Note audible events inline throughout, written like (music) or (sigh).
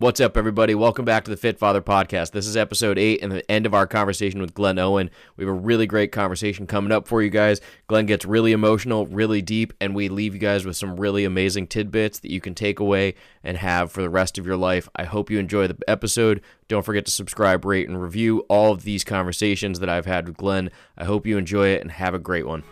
What's up, everybody? Welcome back to the Fit Father podcast. This is episode eight and the end of our conversation with Glen Owen. We have a really great conversation coming up for you guys. Glen gets really emotional, really deep, and we leave you guys with some really amazing tidbits that you can take away and have for the rest of your life. I hope you enjoy the episode. Don't forget to subscribe, rate, and review all of these conversations that I've had with Glen. I hope you enjoy it and have a great one.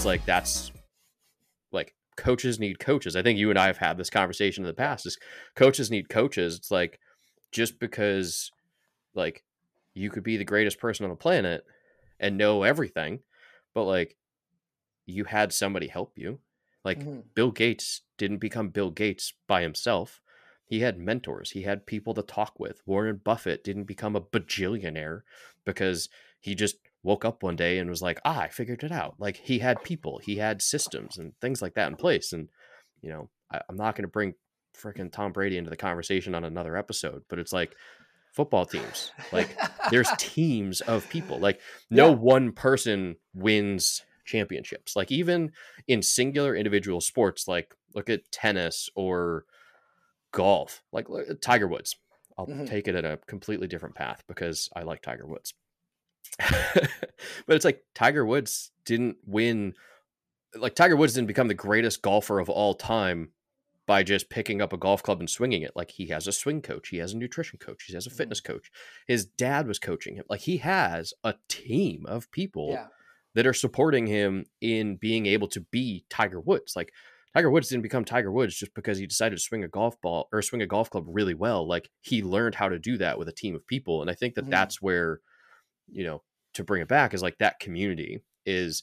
It's like that's like coaches need coaches. I think you and I have had this conversation in the past. Is coaches need coaches. It's like just because like you could be the greatest person on the planet and know everything, but like you had somebody help you. Like Mhm. Bill Gates didn't become Bill Gates by himself. He had mentors. He had people to talk with. Warren Buffett didn't become a bajillionaire because he just woke up one day and was like, ah, I figured it out. Like he had people, he had systems and things like that in place. And, you know, I, I'm not going to bring freaking Tom Brady into the conversation on another episode, but it's like football teams. Like there's (laughs) teams of people. Like no Yeah. one person wins championships. Like even in singular individual sports, like look at tennis or golf. Like look at Tiger Woods. I'll Mhm. take it at a completely different path because I like Tiger Woods. (laughs) but it's like Tiger Woods didn't win. Like Tiger Woods didn't become the greatest golfer of all time by just picking up a golf club and swinging it. Like he has a swing coach, he has a nutrition coach, he has a Mhm. fitness coach. His dad was coaching him. Like he has a team of people Yeah. that are supporting him in being able to be Tiger Woods. Like Tiger Woods didn't become Tiger Woods just because he decided to swing a golf ball or swing a golf club really well. Like he learned how to do that with a team of people. And I think that Mhm. that's where, you know, to bring it back is like that community is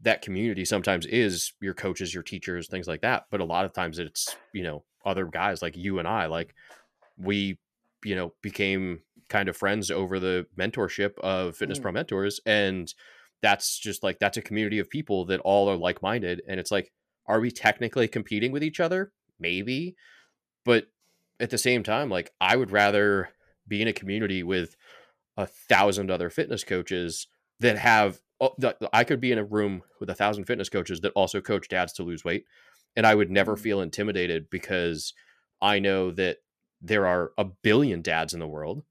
that community sometimes is your coaches, your teachers, things like that. But a lot of times it's, you know, other guys like you and I, like we, you know, became kind of friends over the mentorship of Fitness Mhm. Pro Mentors. And that's just like, that's a community of people that all are like minded. And it's like, are we technically competing with each other? Maybe. But at the same time, like, I would rather be in a community with a thousand other fitness coaches that have th- I could be in a room with a thousand fitness coaches that also coach dads to lose weight and I would never Mhm. feel intimidated because I know that there are a billion dads in the world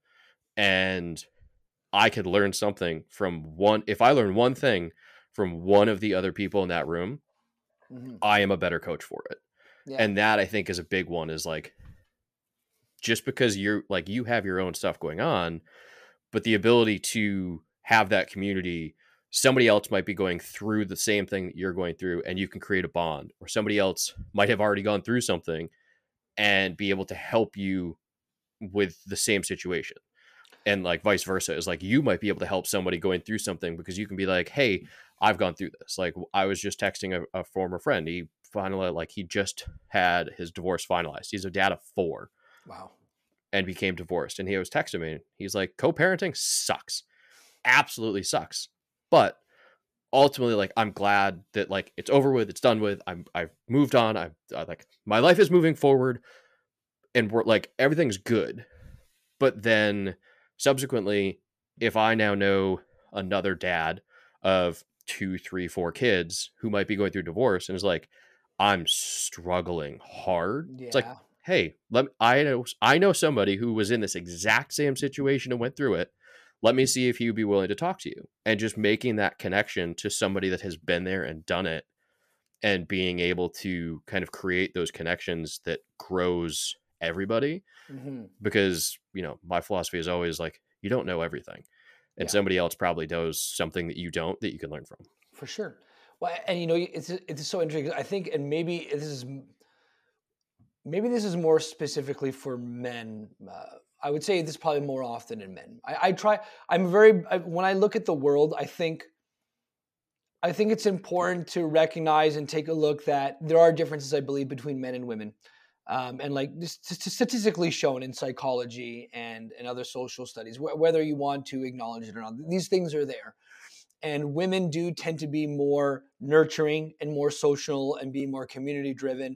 and I could learn something from one if I learn one thing from one of the other people in that room Mhm. I am a better coach for it Yeah. and that i think is a big one is like just because you're like you have your own stuff going on but the ability to have that community somebody else might be going through the same thing that you're going through and you can create a bond or somebody else might have already gone through something and be able to help you with the same situation. And like vice versa is like you might be able to help somebody going through something because you can be like hey i've gone through this. Like i was just texting a, a former friend he finally like he just had his divorce finalized. He's a dad of four. Wow. And became divorced and he was texting me he's like co-parenting sucks. Absolutely sucks. But ultimately like i'm glad that like it's over with it's done with i'm i've moved on i'm I, like my life is moving forward and we're like everything's good. But then subsequently if i now know another dad of two three four kids who might be going through divorce and is like i'm struggling hard Yeah. it's like hey let me, i know i know somebody who was in this exact same situation and went through it let me see if he would be willing to talk to you and just making that connection to somebody that has been there and done it and being able to kind of create those connections that grows everybody Mhm. because you know my philosophy is always like you don't know everything and Yeah. somebody else probably knows something that you don't that you can learn from For sure. Well, and you know, it's it's so interesting. I think, and maybe this is maybe this is more specifically for men. Uh, I would say this probably more often in men. I, I try. I'm very I, when I look at the world, I think. I think it's important to recognize and take a look that there are differences, I believe, between men and women, um, and like statistically shown in psychology and and other social studies, wh- whether you want to acknowledge it or not. These things are there and women do tend to be more nurturing and more social and be more community driven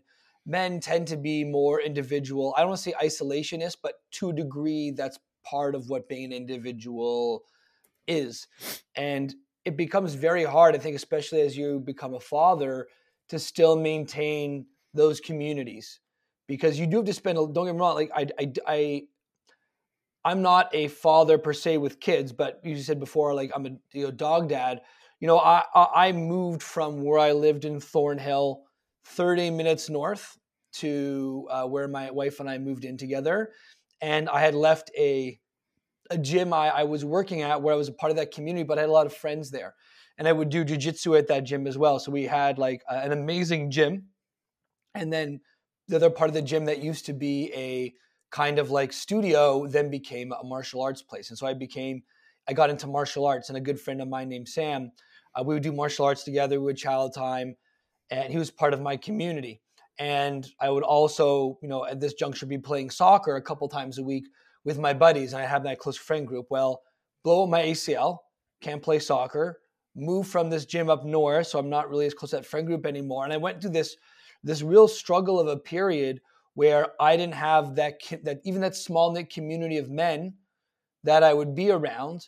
men tend to be more individual i don't want to say isolationist but to a degree that's part of what being an individual is. And it becomes very hard, I think, especially as you become a father, to still maintain those communities because you do have to spend. Don't get me wrong, like I, I, I I'm not a father per se with kids, but you said before, like I'm a you know, dog dad. You know, I I moved from where I lived in Thornhill, 30 minutes north to uh, where my wife and I moved in together, and I had left a a gym I, I was working at where I was a part of that community, but I had a lot of friends there, and I would do jujitsu at that gym as well. So we had like a, an amazing gym, and then the other part of the gym that used to be a kind of like studio then became a martial arts place. And so I became, I got into martial arts, and a good friend of mine named Sam, uh, we would do martial arts together. We would child time, and he was part of my community. And I would also, you know, at this juncture, be playing soccer a couple times a week with my buddies, and I have that close friend group. Well, blow up my ACL, can't play soccer, move from this gym up north, so I'm not really as close to that friend group anymore. And I went through this this real struggle of a period where I didn't have that that even that small knit community of men that I would be around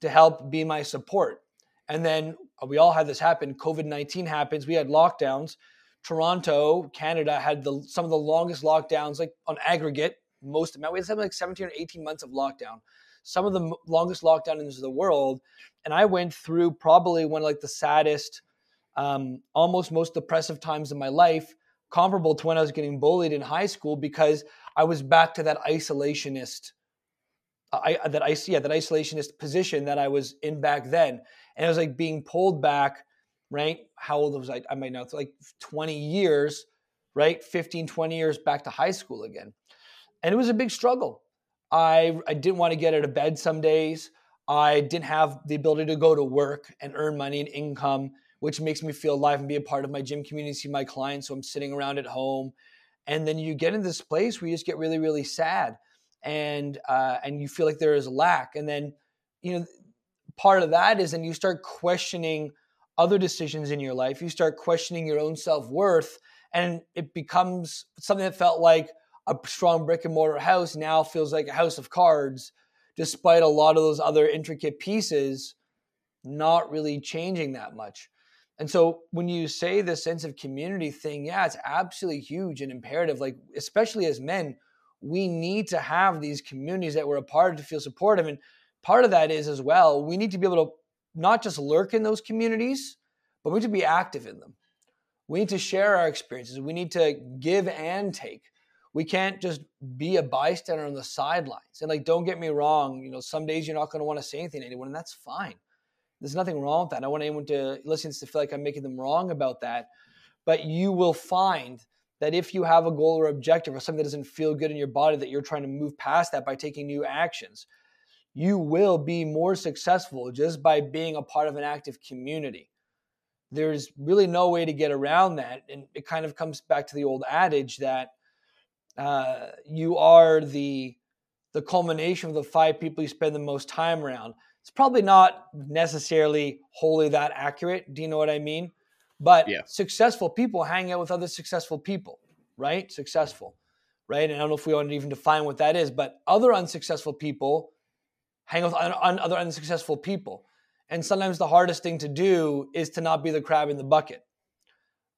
to help be my support. And then we all had this happen. COVID nineteen happens. We had lockdowns. Toronto, Canada had the some of the longest lockdowns, like on aggregate. Most of we had something like seventeen or eighteen months of lockdown. Some of the longest lockdowns in the world, and I went through probably one of like the saddest, um, almost most depressive times in my life comparable to when I was getting bullied in high school because I was back to that isolationist, uh, I, that I yeah that isolationist position that I was in back then, and it was like being pulled back, right? How old was I? I might know it's like 20 years, right? 15, 20 years back to high school again, and it was a big struggle. I I didn't want to get out of bed some days. I didn't have the ability to go to work and earn money and income which makes me feel alive and be a part of my gym community, see my clients. So I'm sitting around at home. And then you get in this place where you just get really, really sad and uh, and you feel like there is a lack. And then, you know, part of that is then you start questioning other decisions in your life. You start questioning your own self-worth. And it becomes something that felt like a strong brick and mortar house now feels like a house of cards, despite a lot of those other intricate pieces not really changing that much. And so when you say the sense of community thing, yeah, it's absolutely huge and imperative. Like, especially as men, we need to have these communities that we're a part of to feel supportive. And part of that is as well, we need to be able to not just lurk in those communities, but we need to be active in them. We need to share our experiences. We need to give and take. We can't just be a bystander on the sidelines. And like, don't get me wrong, you know, some days you're not going to want to say anything to anyone, and that's fine. There's nothing wrong with that. I don't want anyone to listen to feel like I'm making them wrong about that. But you will find that if you have a goal or objective or something that doesn't feel good in your body, that you're trying to move past that by taking new actions, you will be more successful just by being a part of an active community. There's really no way to get around that. And it kind of comes back to the old adage that uh, you are the the culmination of the five people you spend the most time around it's probably not necessarily wholly that accurate. Do you know what I mean? But yeah. successful people hang out with other successful people, right? Successful, right? And I don't know if we want to even define what that is, but other unsuccessful people hang with other unsuccessful people. And sometimes the hardest thing to do is to not be the crab in the bucket.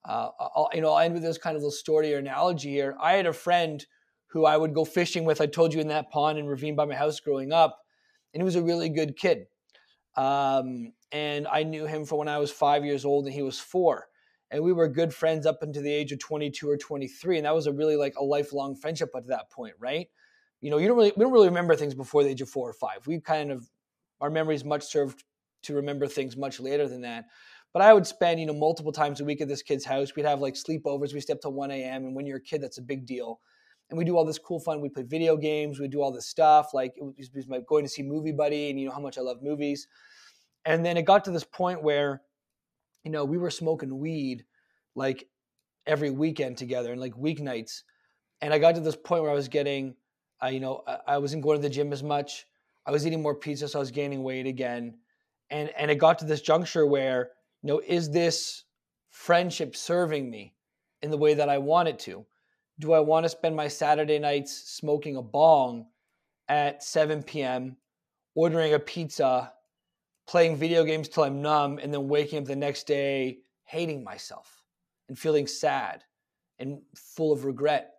Uh, I'll, you know, I'll end with this kind of little story or analogy here. I had a friend who I would go fishing with. I told you in that pond in Ravine by my house growing up and he was a really good kid. Um, and I knew him from when I was five years old and he was four. And we were good friends up until the age of 22 or 23. And that was a really like a lifelong friendship at that point, right? You know, you don't really, we don't really remember things before the age of four or five. We kind of, our memories much served to remember things much later than that. But I would spend, you know, multiple times a week at this kid's house. We'd have like sleepovers. We stay up till 1 a.m. And when you're a kid, that's a big deal and we do all this cool fun. We play video games. We do all this stuff. Like it was, it was going to see Movie Buddy, and you know how much I love movies. And then it got to this point where, you know, we were smoking weed like every weekend together and like weeknights. And I got to this point where I was getting, uh, you know, I, I wasn't going to the gym as much. I was eating more pizza, so I was gaining weight again. And and it got to this juncture where, you know, is this friendship serving me in the way that I want it to? do I want to spend my Saturday nights smoking a bong at 7 p.m., ordering a pizza, playing video games till I'm numb, and then waking up the next day hating myself and feeling sad and full of regret.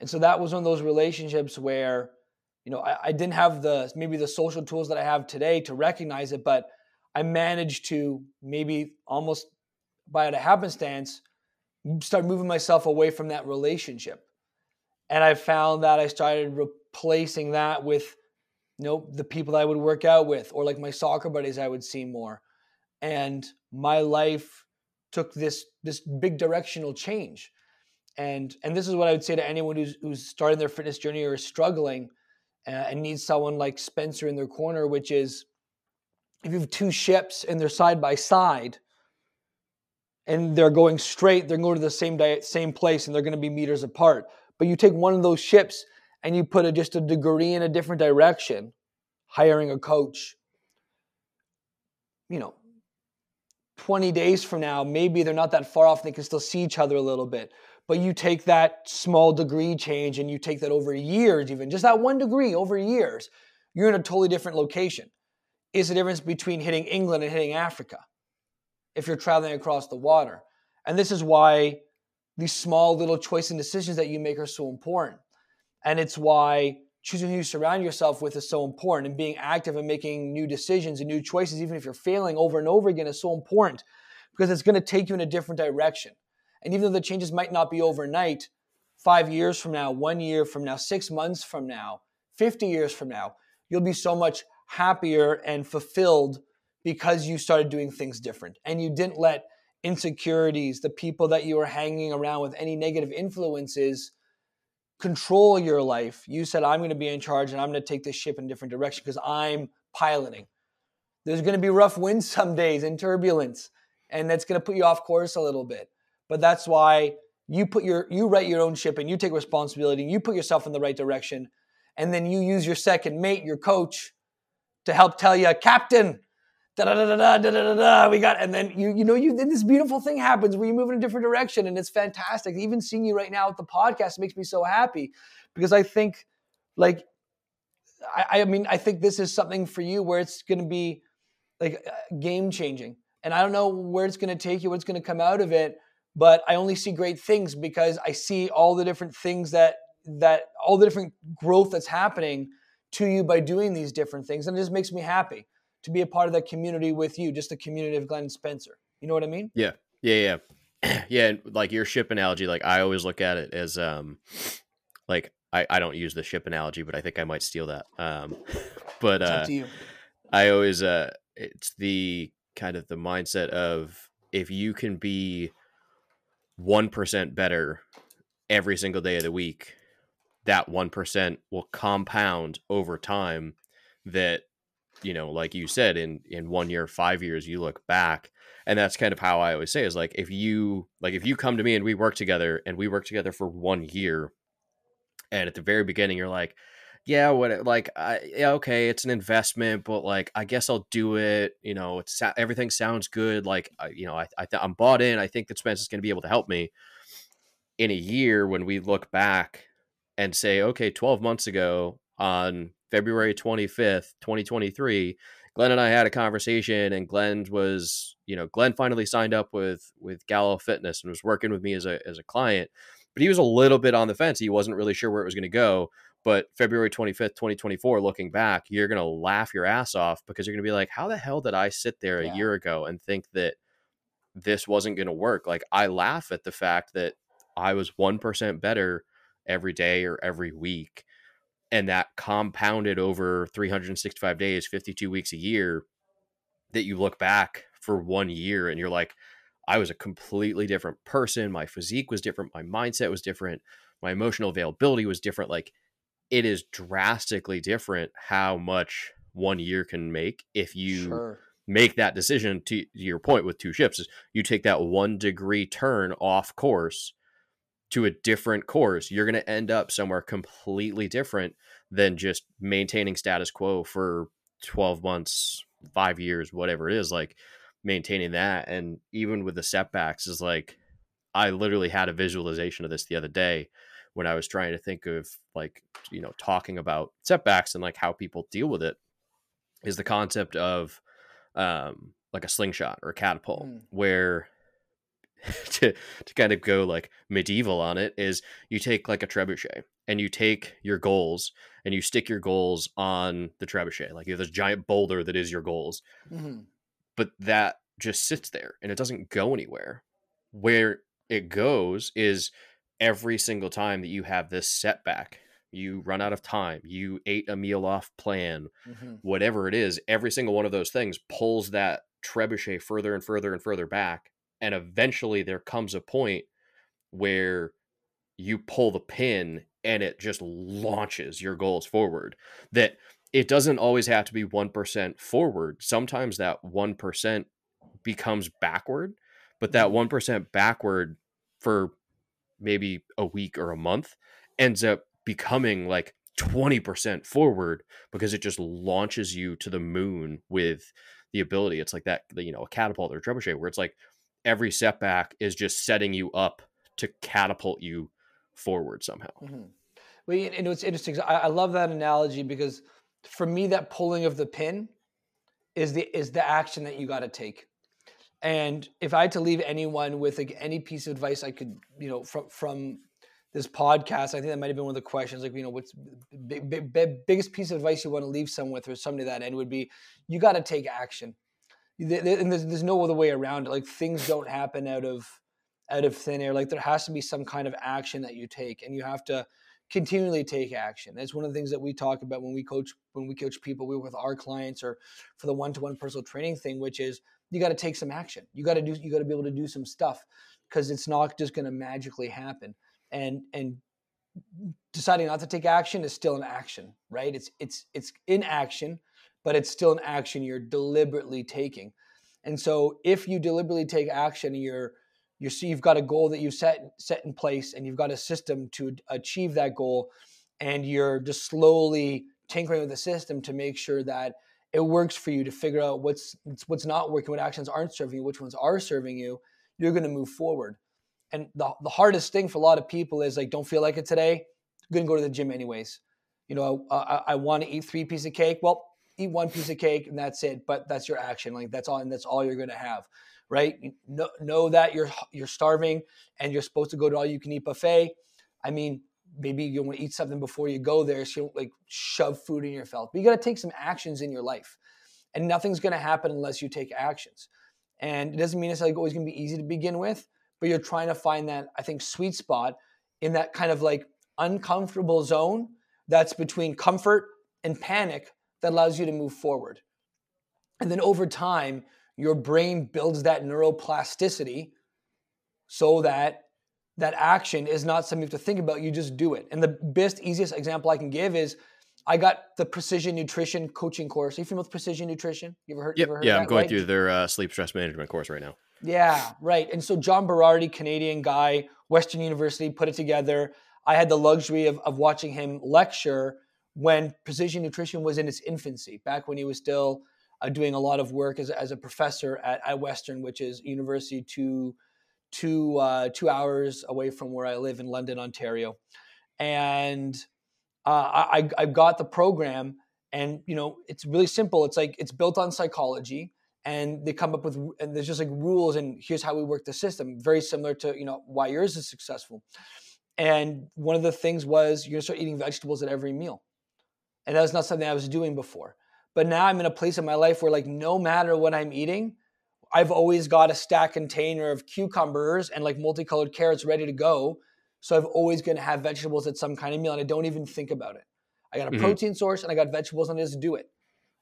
And so that was one of those relationships where, you know, I, I didn't have the maybe the social tools that I have today to recognize it, but I managed to maybe almost by a happenstance start moving myself away from that relationship. And I found that I started replacing that with you know the people that I would work out with or like my soccer buddies I would see more. And my life took this this big directional change. And and this is what I would say to anyone who's who's starting their fitness journey or is struggling uh, and needs someone like Spencer in their corner, which is if you have two ships and they're side by side and they're going straight, they're going to the same same place and they're going to be meters apart. But you take one of those ships and you put a, just a degree in a different direction, hiring a coach. You know, 20 days from now, maybe they're not that far off, they can still see each other a little bit. But you take that small degree change and you take that over years, even just that one degree over years, you're in a totally different location is the difference between hitting England and hitting Africa if you're traveling across the water. And this is why these small little choice and decisions that you make are so important. And it's why choosing who you surround yourself with is so important and being active and making new decisions and new choices, even if you're failing over and over again, is so important because it's going to take you in a different direction. And even though the changes might not be overnight, five years from now, one year from now, six months from now, 50 years from now, you'll be so much happier and fulfilled because you started doing things different and you didn't let insecurities, the people that you were hanging around with, any negative influences control your life. You said, I'm going to be in charge and I'm going to take this ship in a different direction because I'm piloting. There's going to be rough winds (laughs) some days and turbulence, and that's going to put you off course a little bit. But that's why you put your you write your own ship and you take responsibility and you put yourself in the right direction and then you use your second mate your coach to help tell you, Captain, da da da da da da da We got, and then you you know you then this beautiful thing happens where you move in a different direction, and it's fantastic. Even seeing you right now at the podcast makes me so happy because I think, like, I, I mean, I think this is something for you where it's going to be like game changing, and I don't know where it's going to take you, what's going to come out of it, but I only see great things because I see all the different things that that all the different growth that's happening to you by doing these different things. And it just makes me happy to be a part of that community with you, just the community of Glen Spencer. You know what I mean? Yeah. Yeah. Yeah. (clears throat) yeah. Like your ship analogy, like I always look at it as, um, like I, I don't use the ship analogy, but I think I might steal that. Um, (laughs) but, uh, I always, uh, it's the kind of the mindset of if you can be 1% better every single day of the week, that 1% will compound over time that you know like you said in in one year five years you look back. And that's kind of how i always say is like if you like if you come to me and we work together and we work together for one year and at the very beginning you're like yeah what like I, yeah okay it's an investment but like i guess i'll do it you know it's everything sounds good like I, you know i, I th- i'm bought in i think that spence is going to be able to help me in a year when we look back and say, okay, 12 months ago on February 25th, 2023, Glen and I had a conversation and Glen was, you know, Glen finally signed up with with Gallo Fitness and was working with me as a as a client. But he was a little bit on the fence. He wasn't really sure where it was going to go. But February 25th, 2024, looking back, you're going to laugh your ass off because you're going to be like, how the hell did I sit there a yeah. year ago and think that this wasn't going to work? Like, I laugh at the fact that I was 1% better every day or every week and that compounded over 365 days 52 weeks a year that you look back for one year and you're like i was a completely different person my physique was different my mindset was different my emotional availability was different like it is drastically different how much one year can make if you sure. make that decision to your point with two ships is you take that one degree turn off course to a different course, you're going to end up somewhere completely different than just maintaining status quo for 12 months, five years, whatever it is. Like maintaining that. And even with the setbacks, is like, I literally had a visualization of this the other day when I was trying to think of like, you know, talking about setbacks and like how people deal with it is the concept of um, like a slingshot or a catapult, mm. where (laughs) to to kind of go like medieval on it is you take like a trebuchet and you take your goals and you stick your goals on the trebuchet like you have this giant boulder that is your goals mm-hmm. but that just sits there and it doesn't go anywhere where it goes is every single time that you have this setback. You run out of time. You ate a meal off plan. Mm-hmm. whatever it is every single one of those things pulls that trebuchet further and further and further back and eventually there comes a point where you pull the pin and it just launches your goals forward. That it doesn't always have to be 1% forward. Sometimes that 1% becomes backward but that 1% mm-hmm. backward for maybe a week or a month ends up becoming like 20% forward because it just launches you to the moon with the ability it's like that you know a catapult or a trebuchet where it's like every setback is just setting you up to catapult you forward somehow. Mm-hmm. Well, know, it's interesting. I, I love that analogy because for me, that pulling of the pin is the is the action that you got to take. And if I had to leave anyone with like any piece of advice I could, you know, from from this podcast, I think that might have been one of the questions. Like, you know, what's big, big, big, biggest piece of advice you want to leave someone with, or somebody that end would be, you got to take action. And there's, there's no other way around it. Like things don't happen out of out of thin air. Like there has to be some kind of action that you take and you have to continually take action. That's one of the things that we talk about when we coach when we coach people we with our clients or for the one-to-one personal training thing which is you got to take some action. You got to do you got to be able to do some stuff because it's not just going to magically happen. And and deciding not to take action is still an action right? It's it's it's in action but it's still an action you're deliberately taking. And so if you deliberately take action, you're you see you've got a goal that you set set in place and you've got a system to achieve that goal and you're just slowly tinkering with the system to make sure that it works for you to figure out what's what's not working, what actions aren't serving you, which ones are serving you, you're going to move forward. And the, the hardest thing for a lot of people is like, don't feel like it today. I'm going to go to the gym anyways. You know, I, I, I want to eat three pieces of cake. Well, eat one piece of cake and that's it. But that's your action. Like that's all, and that's all you're going to have, right? Know, know that you're you're starving and you're supposed to go to all you can eat buffet. I mean, maybe you want to eat something before you go there, so you don't like shove food in your mouth. But you got to take some actions in your life, and nothing's going to happen unless you take actions. And it doesn't mean it's like always going to be easy to begin with, but you're trying to find that I think sweet spot in that kind of like uncomfortable zone that's between comfort and panic that allows you to move forward. And then over time, your brain builds that neuroplasticity so that that action is not something you have to think about, you just do it. And the best, easiest example I can give is I got the precision nutrition coaching course. Are you familiar with precision nutrition? You ever heard? Yep. Ever heard yeah, that, I'm going right? through their uh, sleep stress management course right now. Yeah, right. And so John Berardi, Canadian guy, Western University, put it together. I had the luxury of, of watching him lecture when precision nutrition was in its infancy, back when he was still uh, doing a lot of work as, as a professor at, at Western, which is university two, two, uh, two hours away from where I live in London, Ontario. And uh, I, I got the program, and you know it's really simple. It's like it's built on psychology, and they come up with and there's just like rules, and here's how we work the system. Very similar to you know why yours is successful. And one of the things was you're gonna start eating vegetables at every meal and that was not something I was doing before. But now I'm in a place in my life where, like, no matter what I'm eating, I've always got a stack container of cucumbers and like multicolored carrots ready to go. So I've always going to have vegetables at some kind of meal, and I don't even think about it. I got a mm-hmm. protein source and I got vegetables, and I just do it.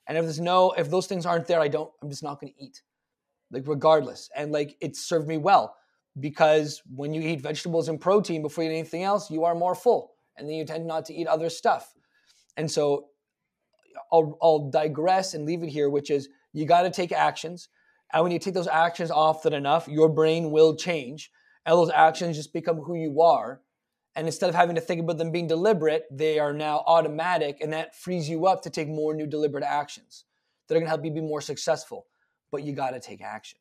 And if there's no, if those things aren't there, I don't. I'm just not going to eat, like regardless. And like it served me well because when you eat vegetables and protein before you eat anything else, you are more full, and then you tend not to eat other stuff. And so I'll, I'll digress and leave it here, which is you got to take actions. And when you take those actions often enough, your brain will change. And those actions just become who you are. And instead of having to think about them being deliberate, they are now automatic. And that frees you up to take more new deliberate actions that are going to help you be more successful. But you got to take action.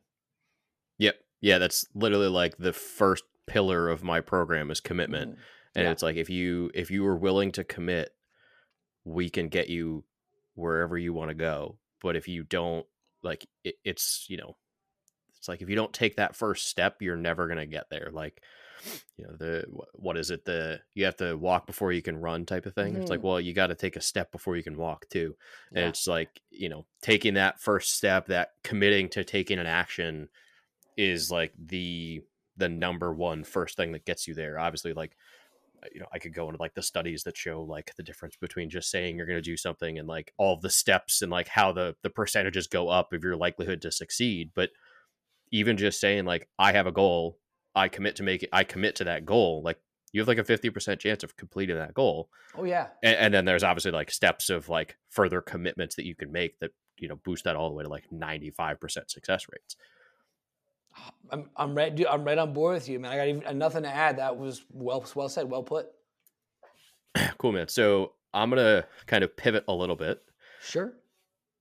Yep. Yeah. That's literally like the first pillar of my program is commitment. Mm-hmm and Yeah. it's like if you if you are willing to commit we can get you wherever you want to go but if you don't like it, it's you know it's like if you don't take that first step you're never going to get there like you know the what is it the you have to walk before you can run type of thing it's like mm-hmm. well you got to take a step before you can walk too and Yeah. it's like you know taking that first step that committing to taking an action is like the the number one first thing that gets you there obviously like you know i could go into like the studies that show like the difference between just saying you're going to do something and like all the steps and like how the the percentages go up of your likelihood to succeed but even just saying like i have a goal i commit to make it i commit to that goal like you have like a 50% chance of completing that goal Oh yeah. and, and then there's obviously like steps of like further commitments that you can make that you know boost that all the way to like 95% success rates I'm I'm right. dude, I'm right on board with you, man. I got even, nothing to add. That was well well said. Well put. (clears throat) cool man so i'm gonna kind of pivot a little bit Sure.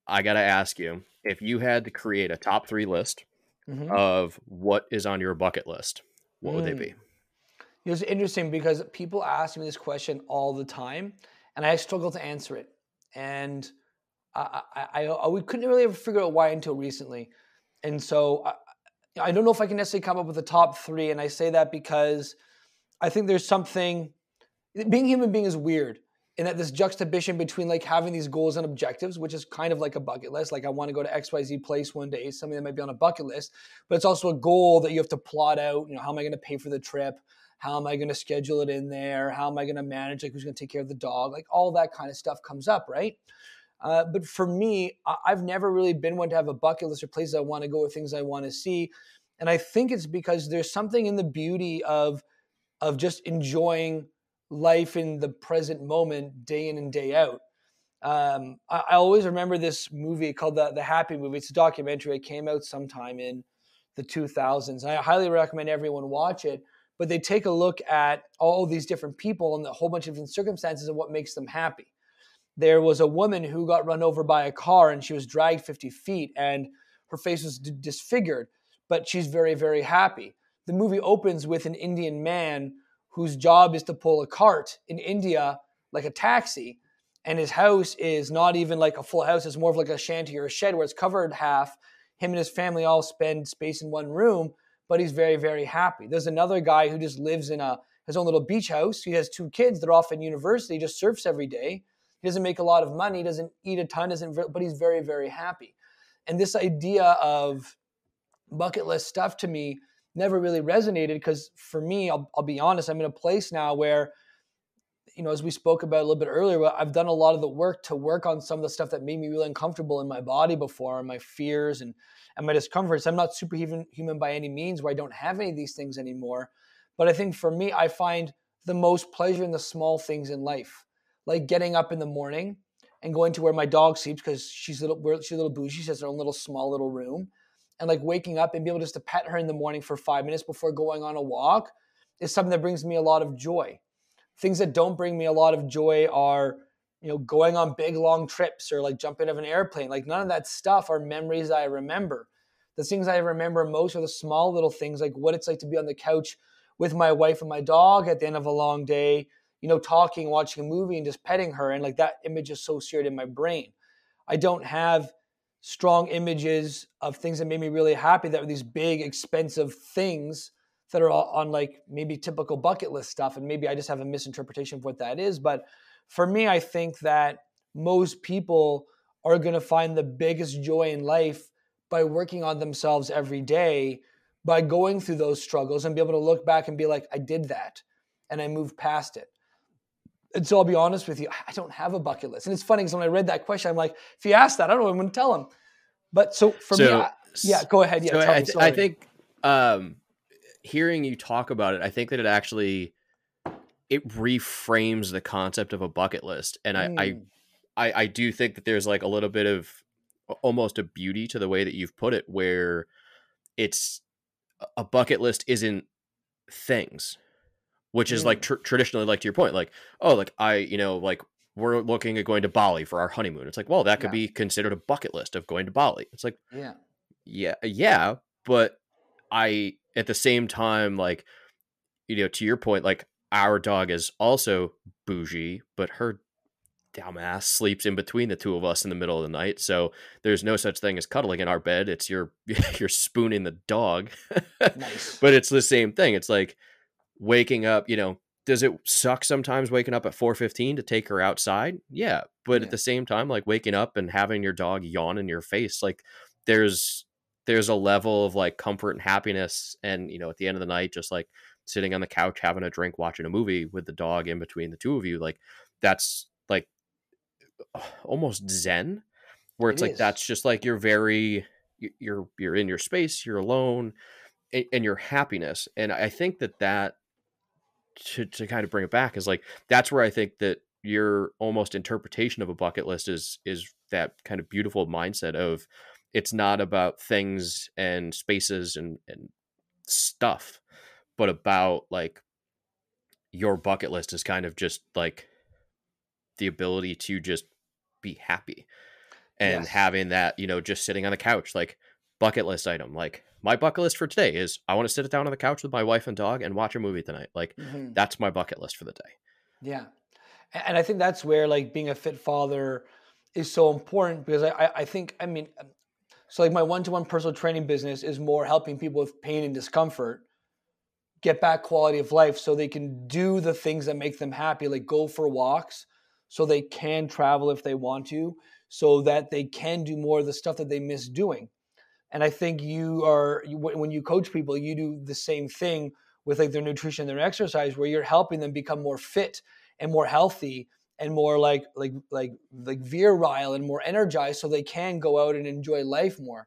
i gotta ask you if you had to create a top three list Mhm. of what is on your bucket list what would they be It was interesting because people ask me this question all the time, and I struggle to answer it. And I, I, I, I we couldn't really ever figure out why until recently. And so I, don't know if I can necessarily come up with a top three. And I say that because I think there's something. Being human being is weird in that this juxtaposition between like having these goals and objectives, which is kind of like a bucket list. Like I want to go to XYZ place one day, something that might be on a bucket list, but it's also a goal that you have to plot out. You know, how am I going to pay for the trip? How am I going to schedule it in there? How am I going to manage? Like, who's going to take care of the dog? Like, all that kind of stuff comes up, right? Uh, but for me, I- I've never really been one to have a bucket list or places I want to go or things I want to see. And I think it's because there's something in the beauty of of just enjoying life in the present moment, day in and day out. Um, I, I always remember this movie called the the Happy Movie. It's a documentary. It came out sometime in the 2000s. And I highly recommend everyone watch it. But they take a look at all these different people and a whole bunch of different circumstances and what makes them happy. There was a woman who got run over by a car and she was dragged 50 feet and her face was d- disfigured, but she's very, very happy. The movie opens with an Indian man whose job is to pull a cart in India like a taxi. And his house is not even like a full house, it's more of like a shanty or a shed where it's covered half. Him and his family all spend space in one room, but he's very, very happy. There's another guy who just lives in a his own little beach house. He has two kids. They're off in university. Just surfs every day. He doesn't make a lot of money. Doesn't eat a ton. Doesn't, but he's very, very happy. And this idea of bucket list stuff to me never really resonated because for me, I'll, I'll be honest, I'm in a place now where, you know, as we spoke about a little bit earlier, I've done a lot of the work to work on some of the stuff that made me really uncomfortable in my body before, and my fears and and my discomforts. I'm not superhuman human by any means, where I don't have any of these things anymore. But I think for me, I find the most pleasure in the small things in life, like getting up in the morning and going to where my dog sleeps because she's little she's a little bougie. She has her own little small little room, and like waking up and be able just to pet her in the morning for five minutes before going on a walk is something that brings me a lot of joy. Things that don't bring me a lot of joy are you know going on big long trips or like jumping of an airplane. Like none of that stuff are memories I remember. The things I remember most are the small little things, like what it's like to be on the couch with my wife and my dog at the end of a long day, you know, talking, watching a movie, and just petting her. And like that image is so seared in my brain. I don't have strong images of things that made me really happy that were these big, expensive things that are all on like maybe typical bucket list stuff. And maybe I just have a misinterpretation of what that is. But for me, I think that most people are going to find the biggest joy in life by working on themselves every day, by going through those struggles and be able to look back and be like, I did that and I moved past it. And so I'll be honest with you, I don't have a bucket list. And it's funny because when I read that question, I'm like, if you ask that, I don't know what I'm going to tell him. But so for me, I, yeah, go ahead. Yeah, so tell I, th- I think um, hearing you talk about it, I think that it actually it reframes the concept of a bucket list, and I, I Mm. I I do think that there's like a little bit of almost a beauty to the way that you've put it, where it's a bucket list isn't things, which is like mm-hmm. tr- traditionally like to your point, like oh, like I you know like we're looking at going to Bali for our honeymoon. It's like well, that could Yeah. be considered a bucket list of going to Bali. It's like yeah, yeah yeah but i at the same time like you know to your point like our dog is also bougie, but her dumbass sleeps in between the two of us in the middle of the night. So there's no such thing as cuddling in our bed. It's you're (laughs) you're spooning the dog. nice. (laughs) But it's the same thing. It's like waking up, you know, does it suck sometimes waking up at 4:15 to take her outside? Yeah, but yeah. at the same time like waking up and having your dog yawn in your face, like there's there's a level of like comfort and happiness and you know at the end of the night just like sitting on the couch having a drink watching a movie with the dog in between the two of you like that's like (sighs) almost zen where it's it like is. that's just like you're very you're you're in your space you're alone and your happiness and i think that that to, to kind of bring it back is like that's where i think that your almost interpretation of a bucket list is is that kind of beautiful mindset of it's not about things and spaces and, and stuff but about like your bucket list is kind of just like the ability to just be happy and yes. having that you know just sitting on the couch like bucket list item like my bucket list for today is i want to sit down on the couch with my wife and dog and watch a movie tonight like mm-hmm. that's my bucket list for the day yeah and i think that's where like being a fit father is so important because i i think i mean so like my one-to-one personal training business is more helping people with pain and discomfort get back quality of life so they can do the things that make them happy, like go for walks so they can travel if they want to, so that they can do more of the stuff that they miss doing. And I think you are when you coach people, you do the same thing with like their nutrition, their exercise, where you're helping them become more fit and more healthy and more like like like like virile and more energized so they can go out and enjoy life more.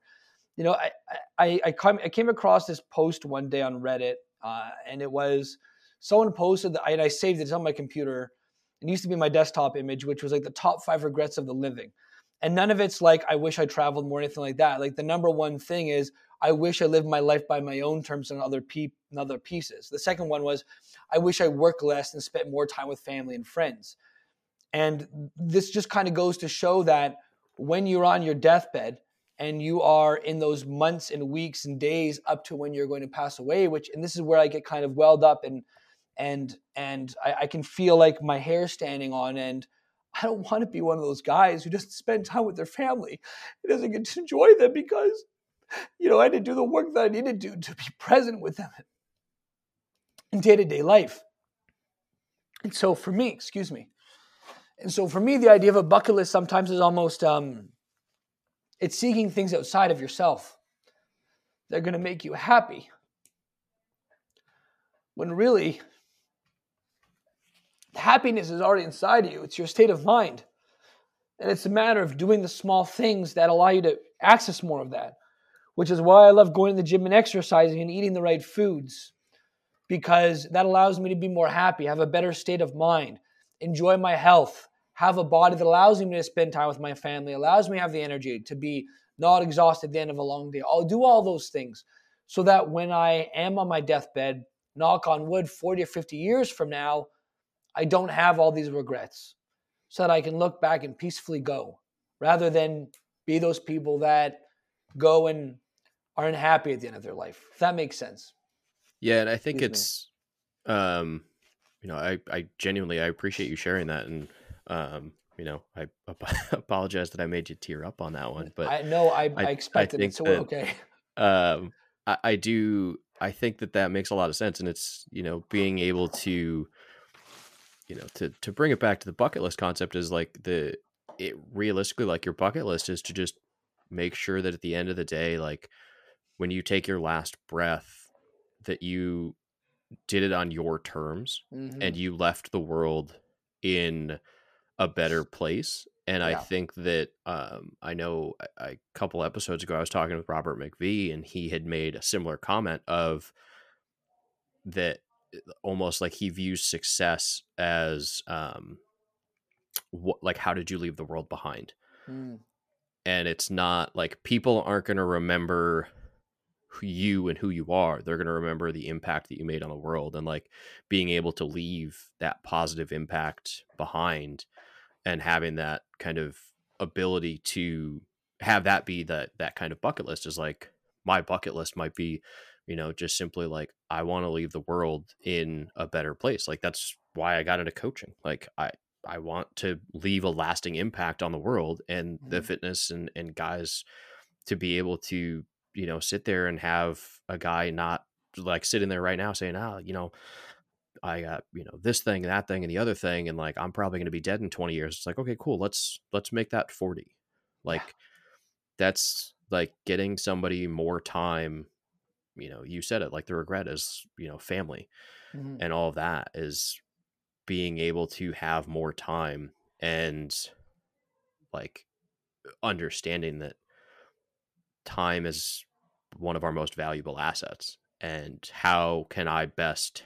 You know i i i, come, I came across this post one day on reddit uh, and it was someone posted that I, I saved it on my computer. It used to be my desktop image which was like the top five regrets of the living and none of it's like i wish i traveled more or anything like that. Like the number one thing is i wish i lived my life by my own terms and other pe- and other pieces. The second one was i wish i worked less and spent more time with family and friends. And this just kind of goes to show that when you're on your deathbed and you are in those months and weeks and days up to when you're going to pass away, which and this is where I get kind of welled up and and and I, I can feel like my hair standing on and I don't want to be one of those guys who doesn't spend time with their family. He doesn't get to enjoy them because, you know, I didn't do the work that I needed to do to be present with them in day to day life. And so for me, excuse me, and so for me, the idea of a bucket list sometimes is almost um, it's seeking things outside of yourself. They're going to make you happy. When really, happiness is already inside of you. It's your state of mind. And it's a matter of doing the small things that allow you to access more of that, which is why I love going to the gym and exercising and eating the right foods, because that allows me to be more happy, have a better state of mind, enjoy my health, have a body that allows me to spend time with my family, allows me to have the energy to be not exhausted at the end of a long day. I'll do all those things so that when I am on my deathbed, knock on wood, 40 or 50 years from now, I don't have all these regrets so that I can look back and peacefully go rather than be those people that go and are unhappy at the end of their life. If that makes sense. Yeah, and I think Excuse it's me. um you know, I, I genuinely I appreciate you sharing that, and um, you know, I (laughs) apologize that I made you tear up on that one, but I know I, I, I expected I it, so that, okay. Um, I, I do. I think that that makes a lot of sense, and it's you know being able to, you know, to to bring it back to the bucket list concept is like the it realistically like your bucket list is to just make sure that at the end of the day, like when you take your last breath, that you did it on your terms mm-hmm. and you left the world in a better place and yeah. i think that um, i know a, a, couple episodes ago i was talking with robert mcvie and he had made a similar comment of that almost like he views success as um what like how did you leave the world behind mm. and it's not like people aren't going to remember you and who you are they're going to remember the impact that you made on the world and like being able to leave that positive impact behind and having that kind of ability to have that be that that kind of bucket list is like my bucket list might be you know, just simply like, I want to leave the world in a better place. Like, that's why I got into coaching. Like, I, I want to leave a lasting impact on the world and the Mhm. fitness and, and guys to be able to, you know, sit there and have a guy not like sitting there right now saying, ah, you know, I got, you know, this thing, and that thing, and the other thing, and like I'm probably gonna be dead in 20 years. It's like, okay, cool, let's let's make that 40. Like that's like getting somebody more time, you know, you said it, like the regret is, you know, family Mhm. and all of that is being able to have more time and like understanding that time is one of our most valuable assets and how can i best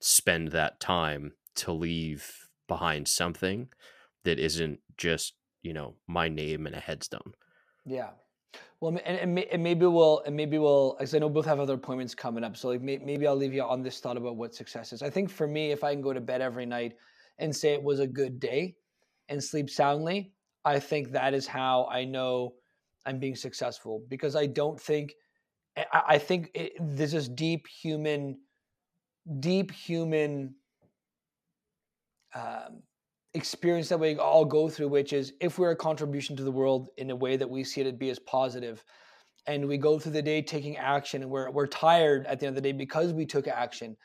spend that time to leave behind something that isn't just you know my name and a headstone Yeah. Well, and, and, maybe we'll and maybe we'll because I know both have other appointments coming up. So like may, maybe I'll leave you on this thought about what success is. I think for me, if I can go to bed every night and say it was a good day and sleep soundly, I think that is how I know I'm being successful. Because I don't think I, I think it, this is deep human, deep human um, experience that we all go through, which is if we're a contribution to the world in a way that we see it be as positive, and we go through the day taking action, and we're we're tired at the end of the day because we took action,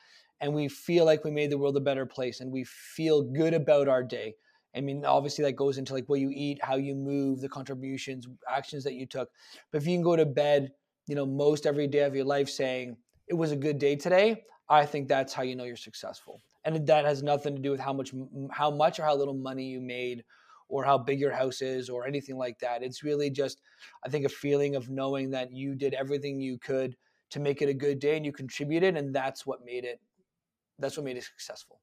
and we feel like we made the world a better place, and we feel good about our day. I mean, obviously that goes into like what you eat, how you move, the contributions, actions that you took. But if you can go to bed, you know, most every day of your life saying it was a good day today, I think that's how you know you're successful and that has nothing to do with how much how much or how little money you made or how big your house is or anything like that. It's really just i think a feeling of knowing that you did everything you could to make it a good day and you contributed and that's what made it that's what made it successful.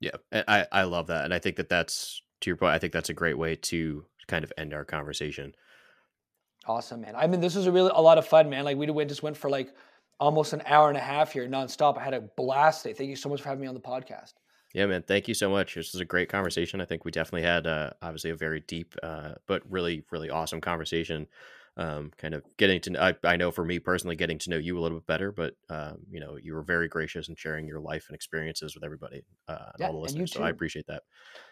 Yeah i i love that and i think that that's to your point i think that's a great way to kind of end our conversation. Awesome man. I mean this was a really a lot of fun man. Like we went just went for like almost an hour and a half here nonstop. I had a blast today. Thank you so much for having me on the podcast. Yeah, man. Thank you so much. This was a great conversation. I think we definitely had uh, obviously a very deep, uh, but really, really awesome conversation. Um, kind of getting to, I, I know for me personally, getting to know you a little bit better, but um, you know, you were very gracious in sharing your life and experiences with everybody uh, and yeah, all the listeners. So I appreciate that.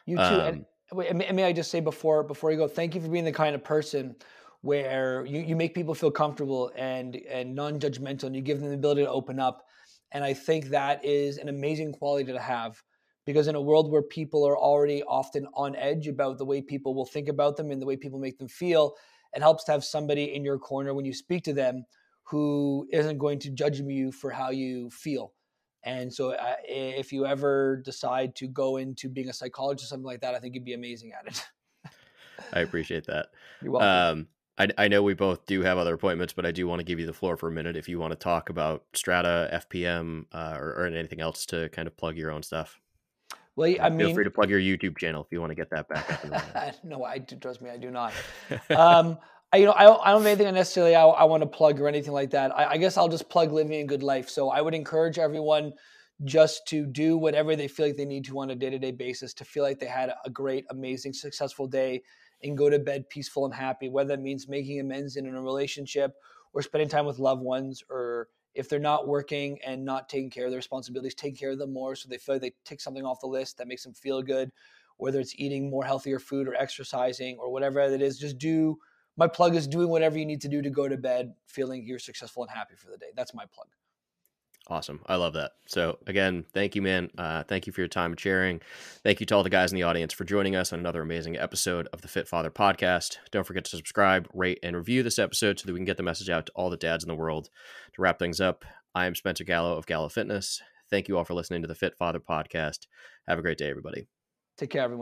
You too. Um, and, and may I just say before before you go, thank you for being the kind of person where you, you make people feel comfortable and and non-judgmental and you give them the ability to open up. And i think that is an amazing quality to have because in a world where people are already often on edge about the way people will think about them and the way people make them feel it helps to have somebody in your corner when you speak to them who isn't going to judge you for how you feel. And so uh, if you ever decide to go into being a psychologist or something like that i think you'd be amazing at it. I appreciate that. (laughs) You're welcome. Um, I, I know we both do have other appointments, but I do want to give you the floor for a minute if you want to talk about Strata, FPM, uh, or, or, anything else to kind of plug your own stuff. Well, I mean, feel free to plug your YouTube channel if you want to get that back up. (laughs) no, I do, trust me, I do not. (laughs) um, I, you know, I don't, I don't have anything necessarily I, I want to plug or anything like that. I, I guess I'll just plug living a good life. So I would encourage everyone just to do whatever they feel like they need to on a day-to-day basis to feel like they had a great, amazing, successful day and go to bed peaceful and happy, whether that means making amends in a relationship or spending time with loved ones, or if they're not working and not taking care of their responsibilities, taking care of them more so they feel like they take something off the list that makes them feel good, whether it's eating more healthier food or exercising or whatever it is, just do. My plug is doing whatever you need to do to go to bed feeling you're successful and happy for the day. That's my plug. Awesome. I love that. So, again, thank you, man. Uh, thank you for your time sharing. Thank you to all the guys in the audience for joining us on another amazing episode of the Fit Father podcast. Don't forget to subscribe, rate, and review this episode so that we can get the message out to all the dads in the world. To wrap things up, I am Spencer Gallo of Gallo Fitness. Thank you all for listening to the Fit Father podcast. Have a great day, everybody. Take care, everyone.